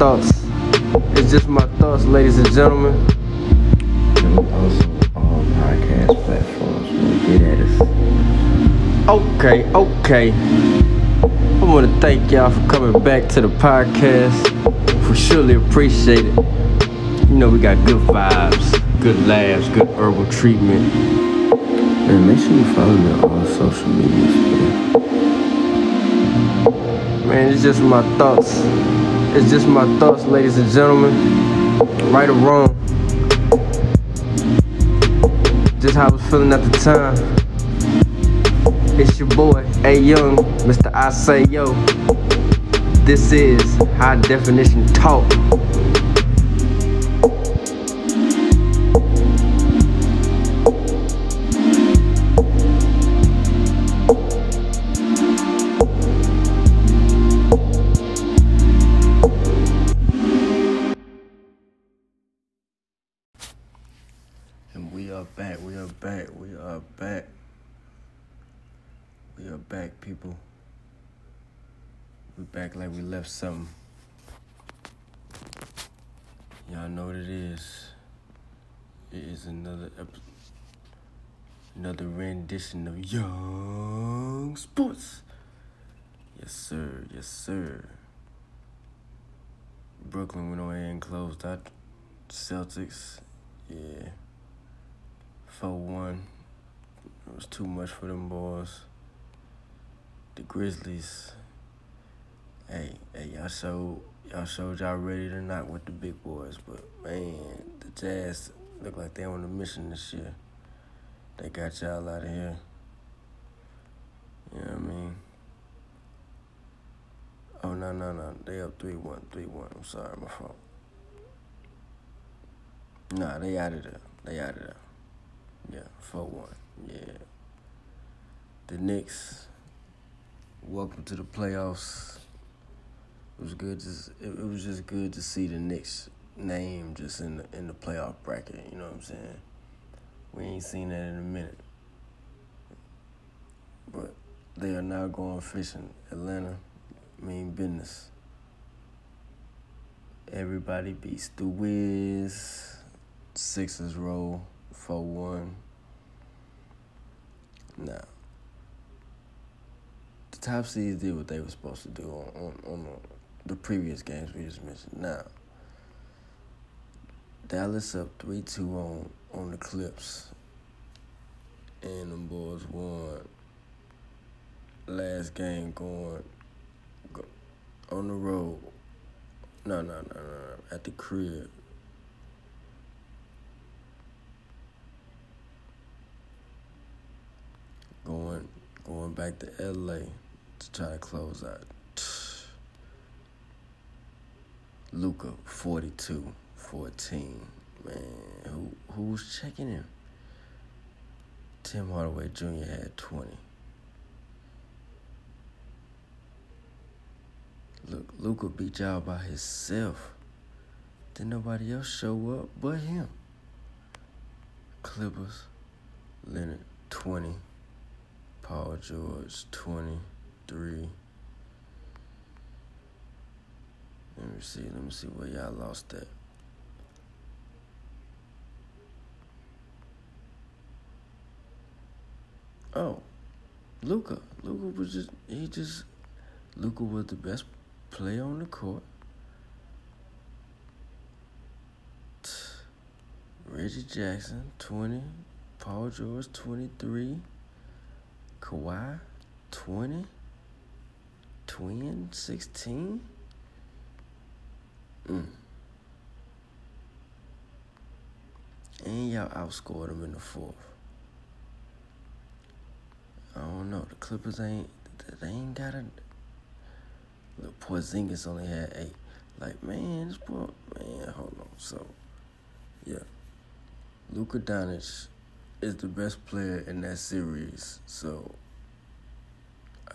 it's just my thoughts. It's just my thoughts, ladies and gentlemen. And we also on podcast platforms. Get at us. Okay, okay. I want to thank y'all for coming back to the podcast. We surely appreciate it. You know, we got good vibes, good laughs, good herbal treatment. And make sure you follow me on all social medias, man. Man, it's just my thoughts. It's just my thoughts, ladies and gentlemen. Right or wrong. Just how I was feeling at the time. It's your boy, A Young, Mr. I Say Yo. This is High Definition Talk. People. We back like we left something. Y'all know what it is. It is another episode, another rendition of Young Sports. Yes, sir. Yes, sir. Brooklyn went ahead and closed out Celtics. Yeah. 4 1. It was too much for them boys. The Grizzlies. Hey, hey, y'all showed y'all showed y'all ready to tonight with the big boys, but man, the Jazz look like they on a mission this year. They got y'all out of here. You know what I mean? Oh no no no. They up 3 1, 3 1. I'm sorry, my fault. Nah, they out of there. They out of there. Yeah, 4 1. Yeah. The Knicks, welcome to the playoffs. It was good. Just it, was just good to see the Knicks name just in the in the playoff bracket. You know what I'm saying? We ain't seen that in a minute. But they are now going fishing. Atlanta, mean business. Everybody beats the Wiz. Sixers roll for 1. Now, the top seeds did what they were supposed to do on, on, on the, the previous games we just mentioned. Now, Dallas up 3 2 on, on the Clips. And them boys won last game going go, on the road. No, no, no, no, no. At the crib. Going going back to LA to try to close out. Luka 42 14. Man, who who was checking him? Tim Hardaway Jr. had 20. Look, Luka beat y'all by himself. Didn't nobody else show up but him. Clippers, Leonard 20. Paul George 23. Let me see, let me see where y'all lost at. Oh, Luka. Luka was just he just Luka was the best player on the court. Reggie Jackson, 20. Paul George, 23. Kawhi, 20. Twin, 16. Mm. And y'all outscored them in the fourth. I don't know. The Clippers ain't, they ain't got a. Look, Porzingis only had eight. Like, man, this boy, man, hold on. So, yeah. Luka Doncic is the best player in that series. So,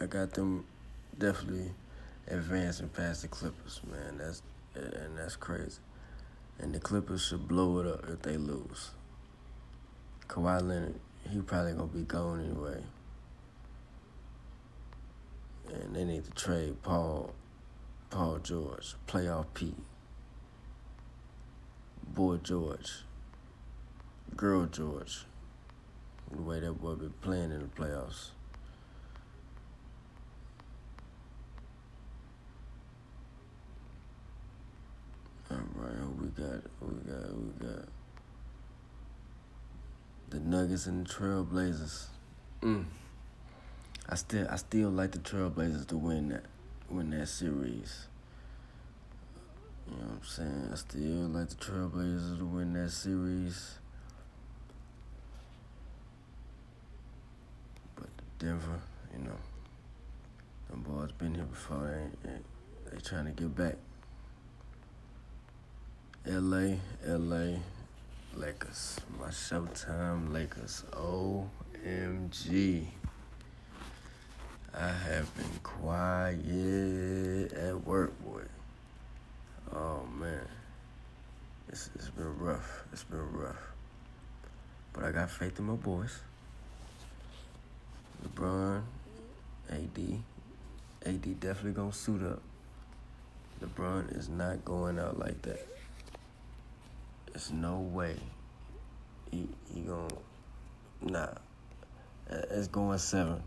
I got them definitely advancing past the Clippers, man. That's and that's crazy. And the Clippers should blow it up if they lose. Kawhi Leonard, he probably gonna be gone anyway. And they need to trade Paul Paul George, Playoff P, Boy George, Girl George, the way that boy been playing in the playoffs. All right, who we got? We got? We got? The Nuggets and the Trailblazers. Mm. I still, I still like the Trailblazers to win that, win that series. You know what I'm saying? I still like the Trailblazers to win that series. But Denver, you know, them boys been here before. They, they, they trying to get back. LA, LA, Lakers. My Showtime Lakers. OMG. I have been quiet at work, boy. Oh man. It's it's been rough. It's been rough. But I got faith in my boys. LeBron, AD. AD definitely gonna suit up. LeBron is not going out like that. There's no way he he gonna nah. It's going seven.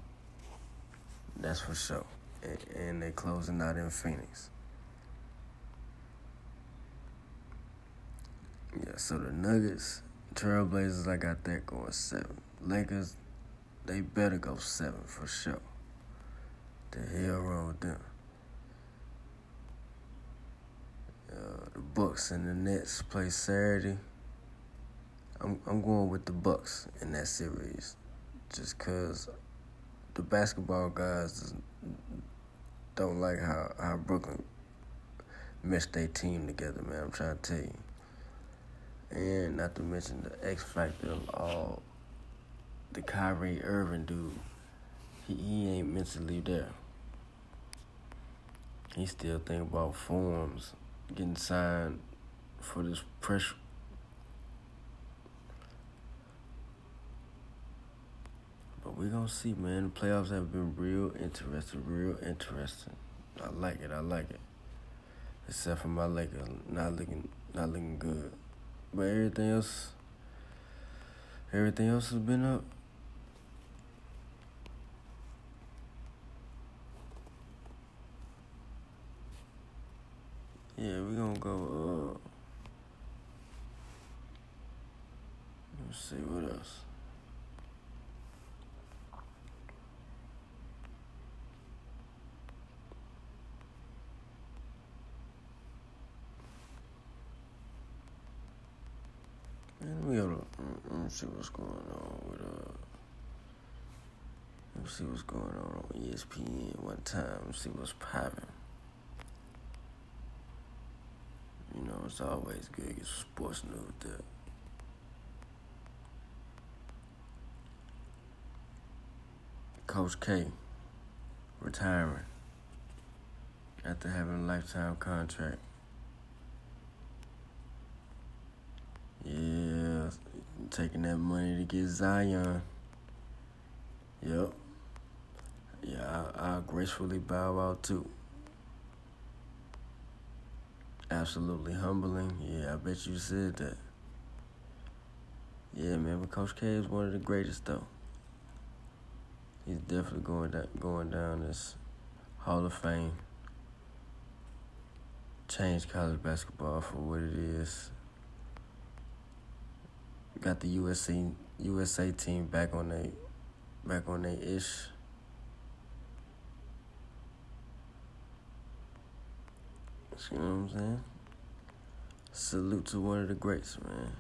That's for sure. And, and they closing out in Phoenix. Yeah, so the Nuggets, Trailblazers, I got that going seven. Lakers, they better go seven for sure. The hell wrong with them? The Bucks and the Nets play Saturday. I'm I'm going with the Bucks in that series, just cause the basketball guys don't like how how Brooklyn meshed their team together, man. I'm trying to tell you, and not to mention the X factor of all the Kyrie Irving dude. He he ain't mentally there. He still think about forms getting signed for this pressure. But we gonna see, man. The playoffs have been real interesting, real interesting. I like it. I like it. Except for my Lakers not looking, not looking good. But everything else, everything else has been up. Yeah, we're gonna go. Uh, let's see what else. Man, we gotta let me see what's going on with uh. Let's see what's going on on ESPN one time. See what's popping. You know, it's always good to get some sports news there. Coach K retiring after having a lifetime contract. Yeah, taking that money to get Zion. Yep. Yeah, I, I'll gracefully bow out too. Absolutely humbling. Yeah, I bet you said that. Yeah, man, but Coach K is one of the greatest though. He's definitely going down, going down this Hall of Fame. Changed college basketball for what it is. Got the USA USA team back on they back on their ish. You know what I'm saying? Salute to one of the greats, man.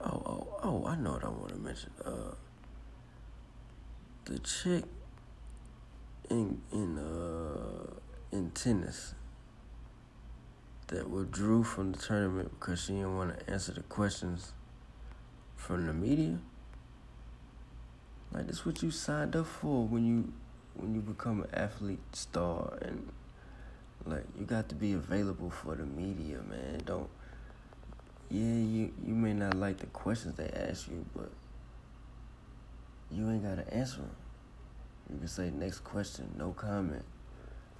Oh, oh, oh, I know what I want to mention. Uh, the chick in in uh in tennis that withdrew from the tournament because she didn't want to answer the questions from the media. Like that's what you signed up for when you when you become an athlete star and like you got to be available for the media, man. Don't yeah, you you may not like the questions they ask you, but you ain't gotta answer them. You can say next question, no comment.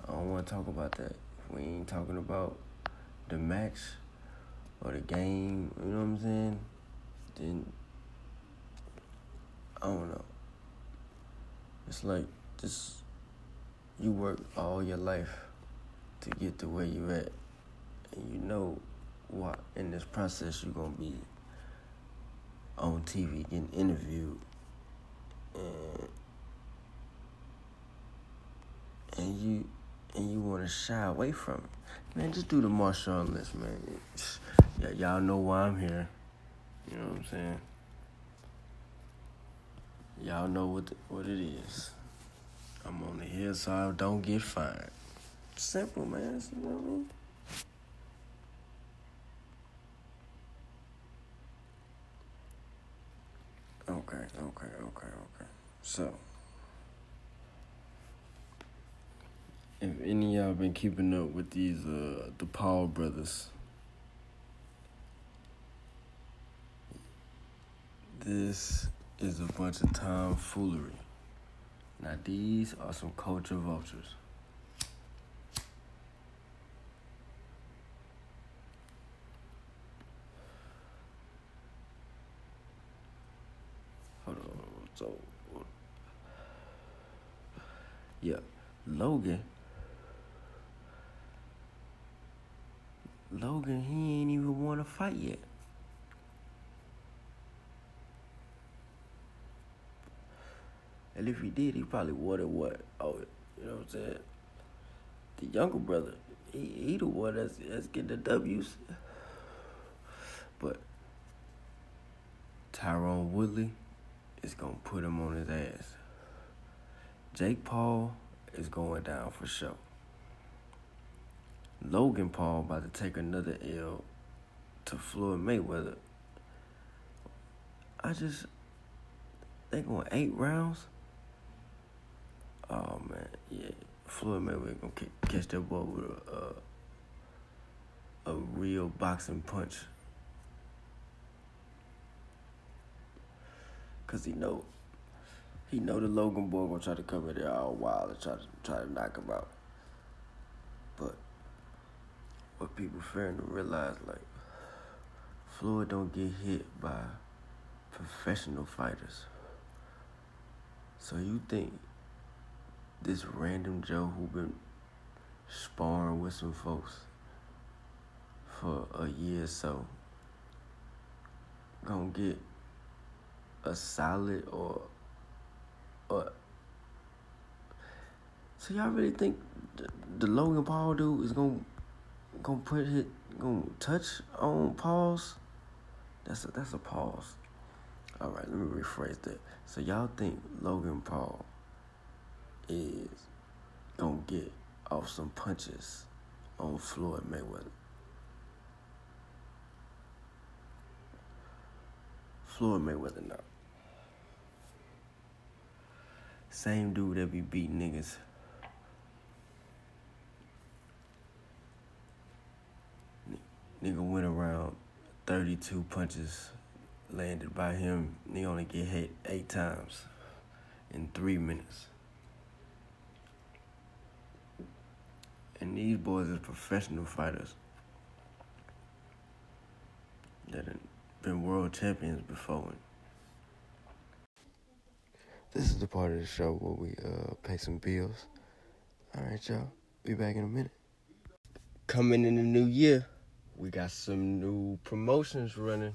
I don't want to talk about that. We ain't talking about the match or the game, you know what I'm saying? Then I don't know. It's like just you work all your life to get to where you at, and you know what in this process you're gonna be on TV getting interviewed, and and you and you want to shy away from it, man. Just do the Marshawn Lynch, man. Yeah, y'all know why I'm here. You know what I'm saying? Y'all know what the, what it is. I'm on the hill so I don't get fined. Simple, man. You know what I mean? Okay, okay, okay, okay. So, if any y'all been keeping up with these uh the Paul brothers, this is a bunch of tomfoolery. Now these are some culture vultures. Hold on. So, yeah, Logan. Logan, he ain't even want to fight yet. And if he did, he probably would have what? Oh, you know what I'm saying? The younger brother, he, he the one that's, that's getting the W's. But Tyron Woodley is going to put him on his ass. Jake Paul is going down for sure. Logan Paul about to take another L to Floyd Mayweather. I just, they going eight rounds? Oh man, yeah. Floyd Mayweather gonna catch that ball with a a, a real boxing punch. Cause he know he know the Logan boy gonna try to come in there all wild and try to try to knock him out. But what people failing to realize, like Floyd don't get hit by professional fighters. So you think this random Joe who been sparring with some folks for a year or so gonna get a solid or or so y'all really think the, the Logan Paul dude is gonna gonna put hit gonna touch on pause? That's a that's a pause. All right, let me rephrase that. So y'all think Logan Paul is gonna get off some punches on Floyd Mayweather. Floyd Mayweather now. Same dude that be beating niggas. Nigga went around 32 punches landed by him. He only get hit eight times in three minutes. And these boys are professional fighters that have been world champions before. This is the part of the show where we uh, pay some bills. All right, y'all. Be back in a minute. Coming in the new year, we got some new promotions running.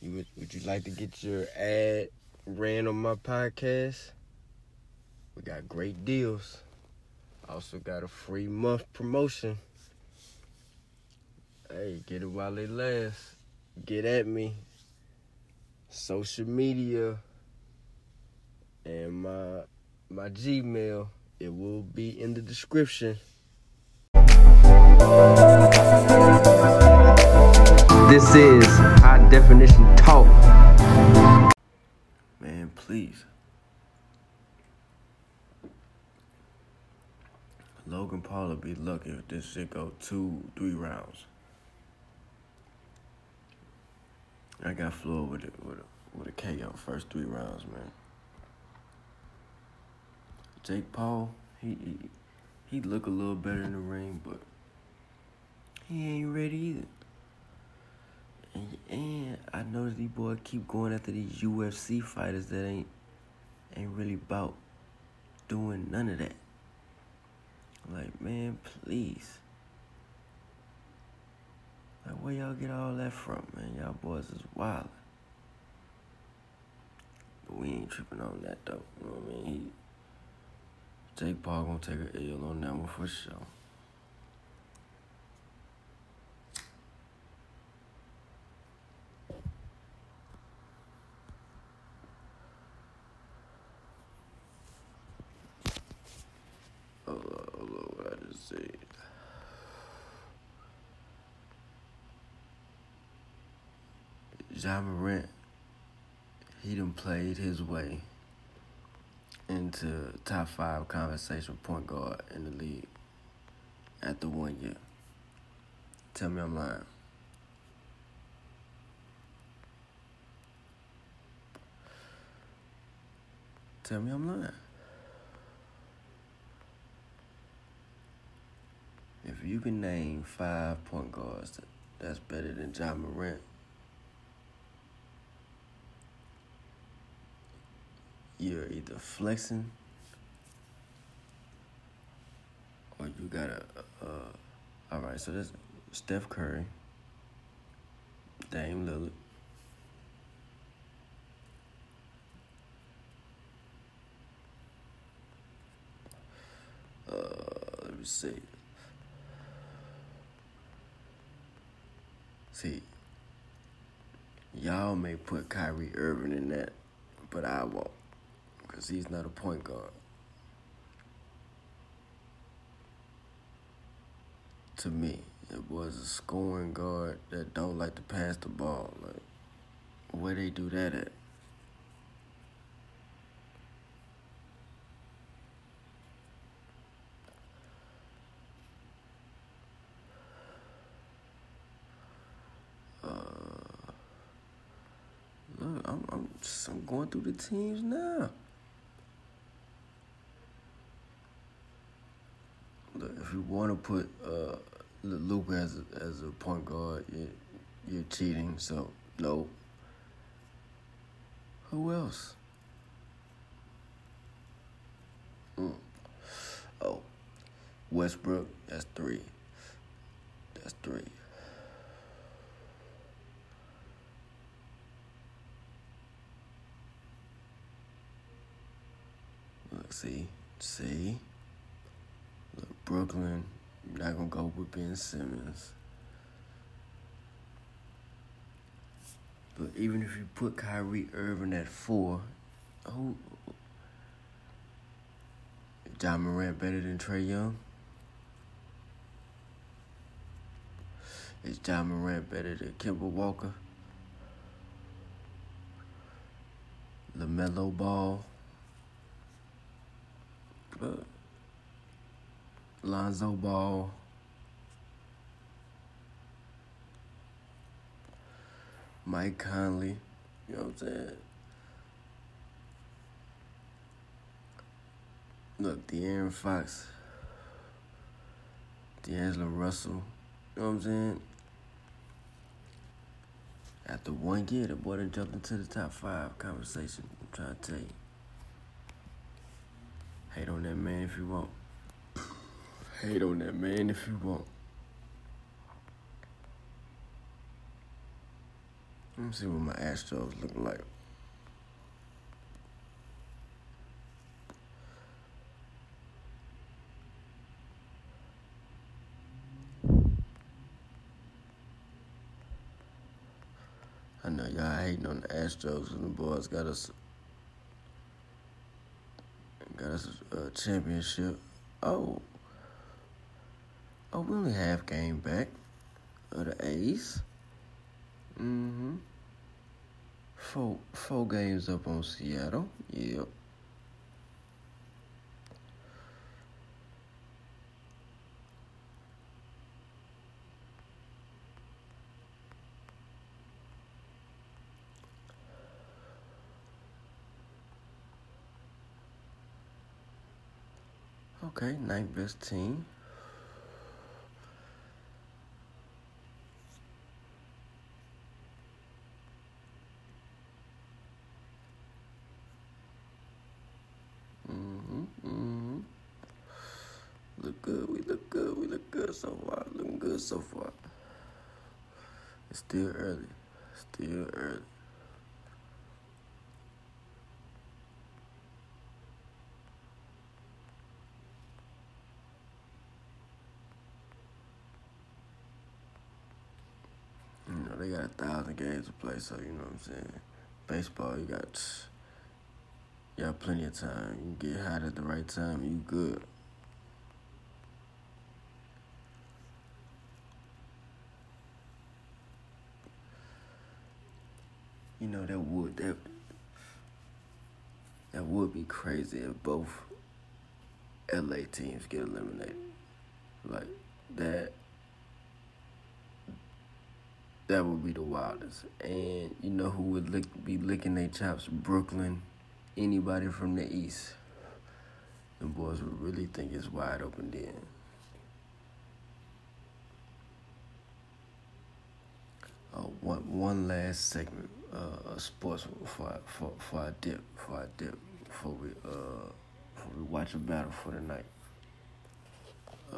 You would, would you like to get your ad ran on my podcast? We got great deals. Also got a free month promotion. Hey, get it while it lasts. Get at me. Social media and my my Gmail. It will be in the description. This is high definition talk. Man, please. Logan Paul would be lucky if this shit go two, three rounds. I got Floyd with it with a with a KO first three rounds, man. Jake Paul, he, he he look a little better in the ring, but he ain't ready either. And, and I noticed these boys keep going after these UFC fighters that ain't ain't really about doing none of that. Like, man, please. Like, where y'all get all that from, man? Y'all boys is wild. But we ain't tripping on that, though. You know what I mean? He, Jake Paul gonna take a L on that one for sure. Hold on, hold on, what I just said. Ja Morant, he done played his way into top five conversation point guard in the league after one year. Tell me I'm lying. Tell me I'm lying. If you can name five point guards that's better than Ja Morant, you're either flexing or you gotta. Uh, all right, so that's Steph Curry, Dame Lillard. Uh, let me see. See, y'all may put Kyrie Irving in that, but I won't, because he's not a point guard. To me, it was a scoring guard that don't like to pass the ball. Like, where they do that at? Uh, look, I'm I'm just, I'm going through the teams now. Look, if you want to put uh, Luka as a, as a point guard, you're, you're cheating. So no. Who else? Mm. Oh, Westbrook. That's three. That's three. Look, see, see. Brooklyn. You're not gonna go with Ben Simmons. But even if you put Kyrie Irving at four, who? Ja Morant better than Trae Young? Is Ja Morant better than Kemba Walker? LaMelo Ball? Uh, Lonzo Ball? Mike Conley? You know what I'm saying? Look, De'Aaron Fox, D'Angelo Russell, you know what I'm saying? After one year, the boy done jumped into the top five conversation. I'm trying to tell you. Hate on that man if you want. Hate on that man if you want. Let me see what my Astros look like. I know y'all hating on the Astros and the boys got us got us a championship. Oh, oh, we only half game back of the A's. Mm-hmm. Four four games up on Seattle. Yep. Okay, ninth best team. Mm-hmm, mm-hmm. Look good, we look good, we look good so far. Looking so far. It's still early. Still early. You know, they got a thousand games to play, so you know what I'm saying. Baseball, you got you got plenty of time. You get hot at the right time, you good. You know that would that that would be crazy if both LA teams get eliminated. Like that that would be the wildest. And you know who would lick, be licking their chops? Brooklyn. Anybody from the East. The boys would really think it's wide open then. Uh, one one last segment, uh, sports I, for for I dip, for I dip, before we uh, before we watch a battle for the night. Uh,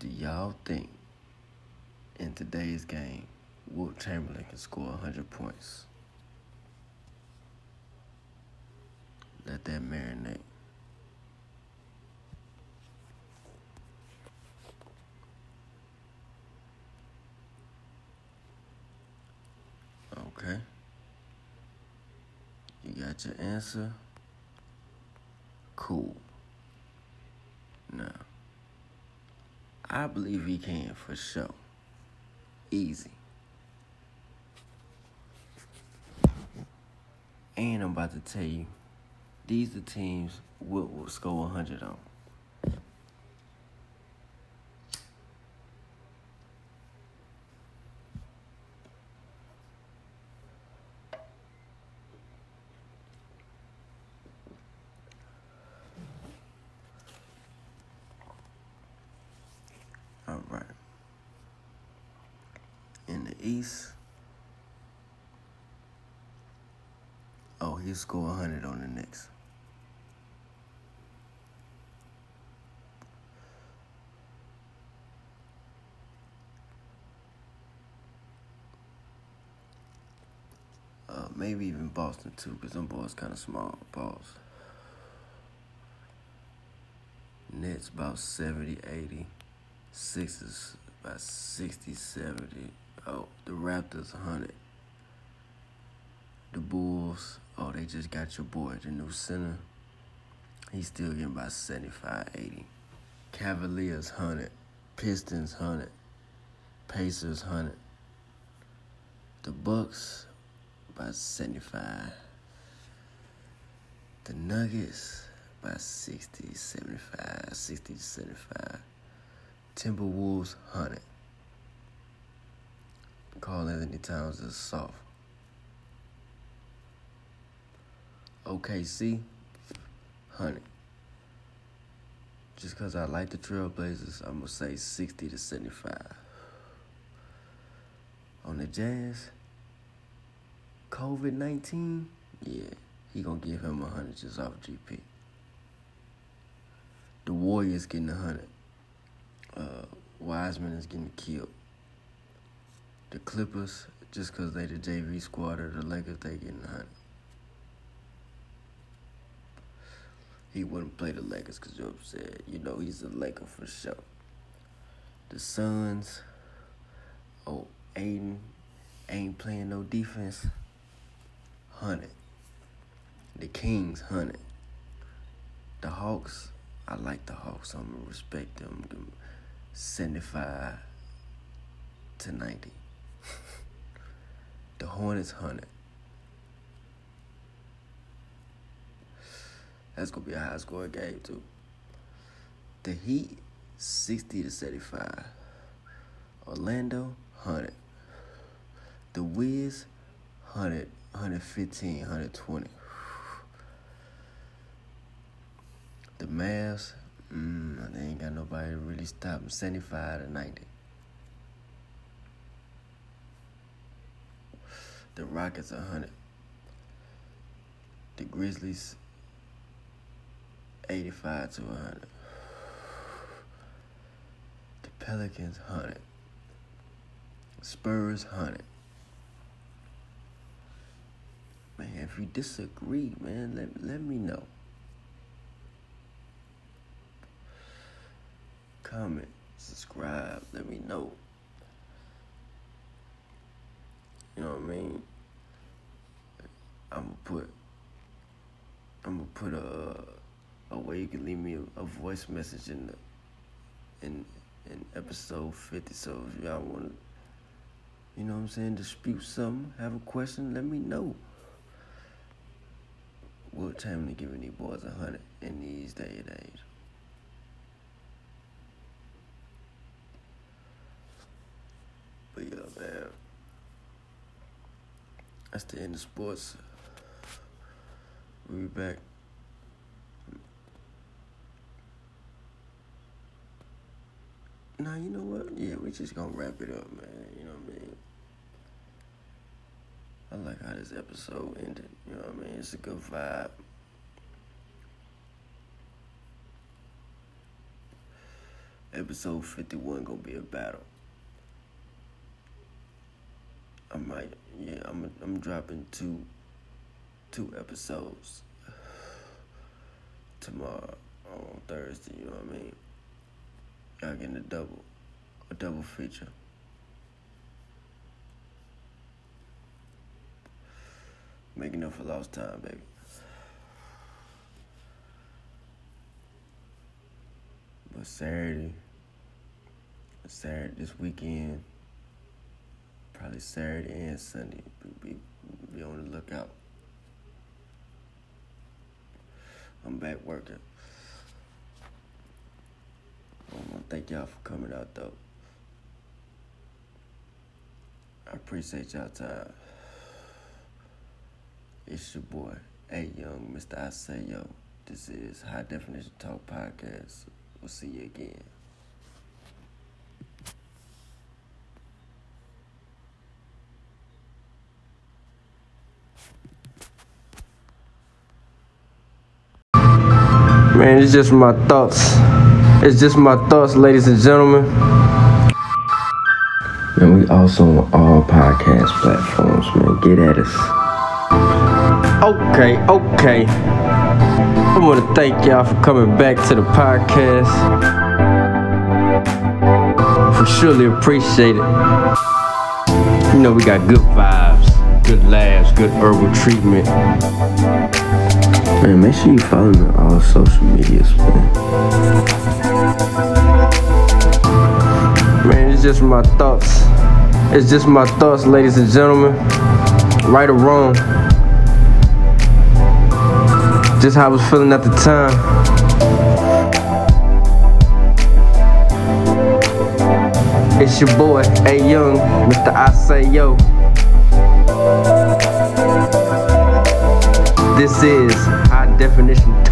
Do y'all think in today's game, Wilt Chamberlain can score 100 points? Let that marinate. Okay. You got your answer? Cool. Now. I believe he can for sure. Easy. And I'm about to tell you, these are teams will score 100 on. All right. Oh, he scored 100 on the Knicks. Uh, maybe even Boston too, because them boys kind of small. Balls. Nets about 70, 80. Sixers about 60, 70. Oh, the Raptors 100. The Bulls, oh, they just got your boy, the new center. He's still getting about 75, 80. Cavaliers 100. Pistons 100. Pacers 100. The Bucks about 75. The Nuggets about 60, 75, 60, 75. Timberwolves 100. Karl-Anthony Towns is soft. OKC 100. Just because I like the Trailblazers, I'm going to say 60 to 75. On the Jazz, COVID 19, yeah, he going to give him a 100 just off GP. The Warriors getting a 100 uh, Wiseman is getting killed. The Clippers, just because they the JV squad or the Lakers, they getting hunted. He wouldn't play the Lakers because Joe said, you know, he's a Laker for sure. The Suns, oh, Ayton ain't playing no defense. Hunted. The Kings hunted. The Hawks, I like the Hawks. I'm gonna respect them. them 75 to 90. The Hornets 100. That's going to be a high scoring game, too. The Heat 60 to 75. Orlando 100. The Wiz 100, 115, 120. The Mavs, mm, they ain't got nobody to really stop them. 75 to 90. The Rockets, 100. The Grizzlies, 85 to 100. The Pelicans, 100. Spurs, 100. Man, if you disagree, man, let, let me know. Comment, subscribe, let me know. You know what I mean? I'm gonna put I'm gonna put a a way you can leave me a, a voice message in the in in episode 50 so if y'all want to you know what I'm saying dispute something have a question let me know. What time to giving these boys a hundred in these day and age. But yeah man that's the end of sports we'll be back Nah, you know what? Yeah, we just gonna wrap it up, man. You know what I mean? I like how this episode ended. You know what I mean? It's a good vibe. Episode 51 gonna be a battle. I might, yeah, I'm, I'm dropping two, two episodes tomorrow on Thursday. You know what I mean? Y'all getting a double, a double feature. Making up for lost time, baby. But Saturday, Saturday this weekend, Saturday and Sunday, be, be, on the lookout. I'm back working. I to thank y'all for coming out, though. I appreciate y'all time. It's your boy, A Young, Mr. I Say Yo. This is High Definition Talk Podcast. We'll see you again. Man, it's just my thoughts. It's just my thoughts, ladies and gentlemen. And we also on all podcast platforms, man. Get at us. Okay, okay. I want to thank y'all for coming back to the podcast. We surely appreciate it. You know, we got good vibes, good laughs, good herbal treatment. Man, make sure you follow me on all social medias, man. Man, it's just my thoughts. It's just my thoughts, ladies and gentlemen. Right or wrong. Just how I was feeling at the time. It's your boy, A Young, Mr. I Say Yo. This is High Definition.